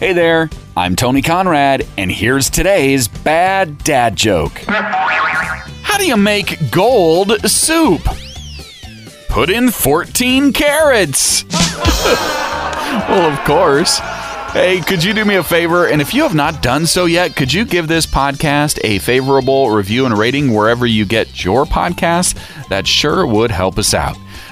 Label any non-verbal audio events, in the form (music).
Hey there, I'm Tony Conrad, and here's today's bad dad joke. How do you make gold soup? Put in 14 carrots. (laughs) well, of course. Hey, could you do me a favor? And if you have not done so yet, could you give this podcast a favorable review and rating wherever you get your podcasts? That sure would help us out.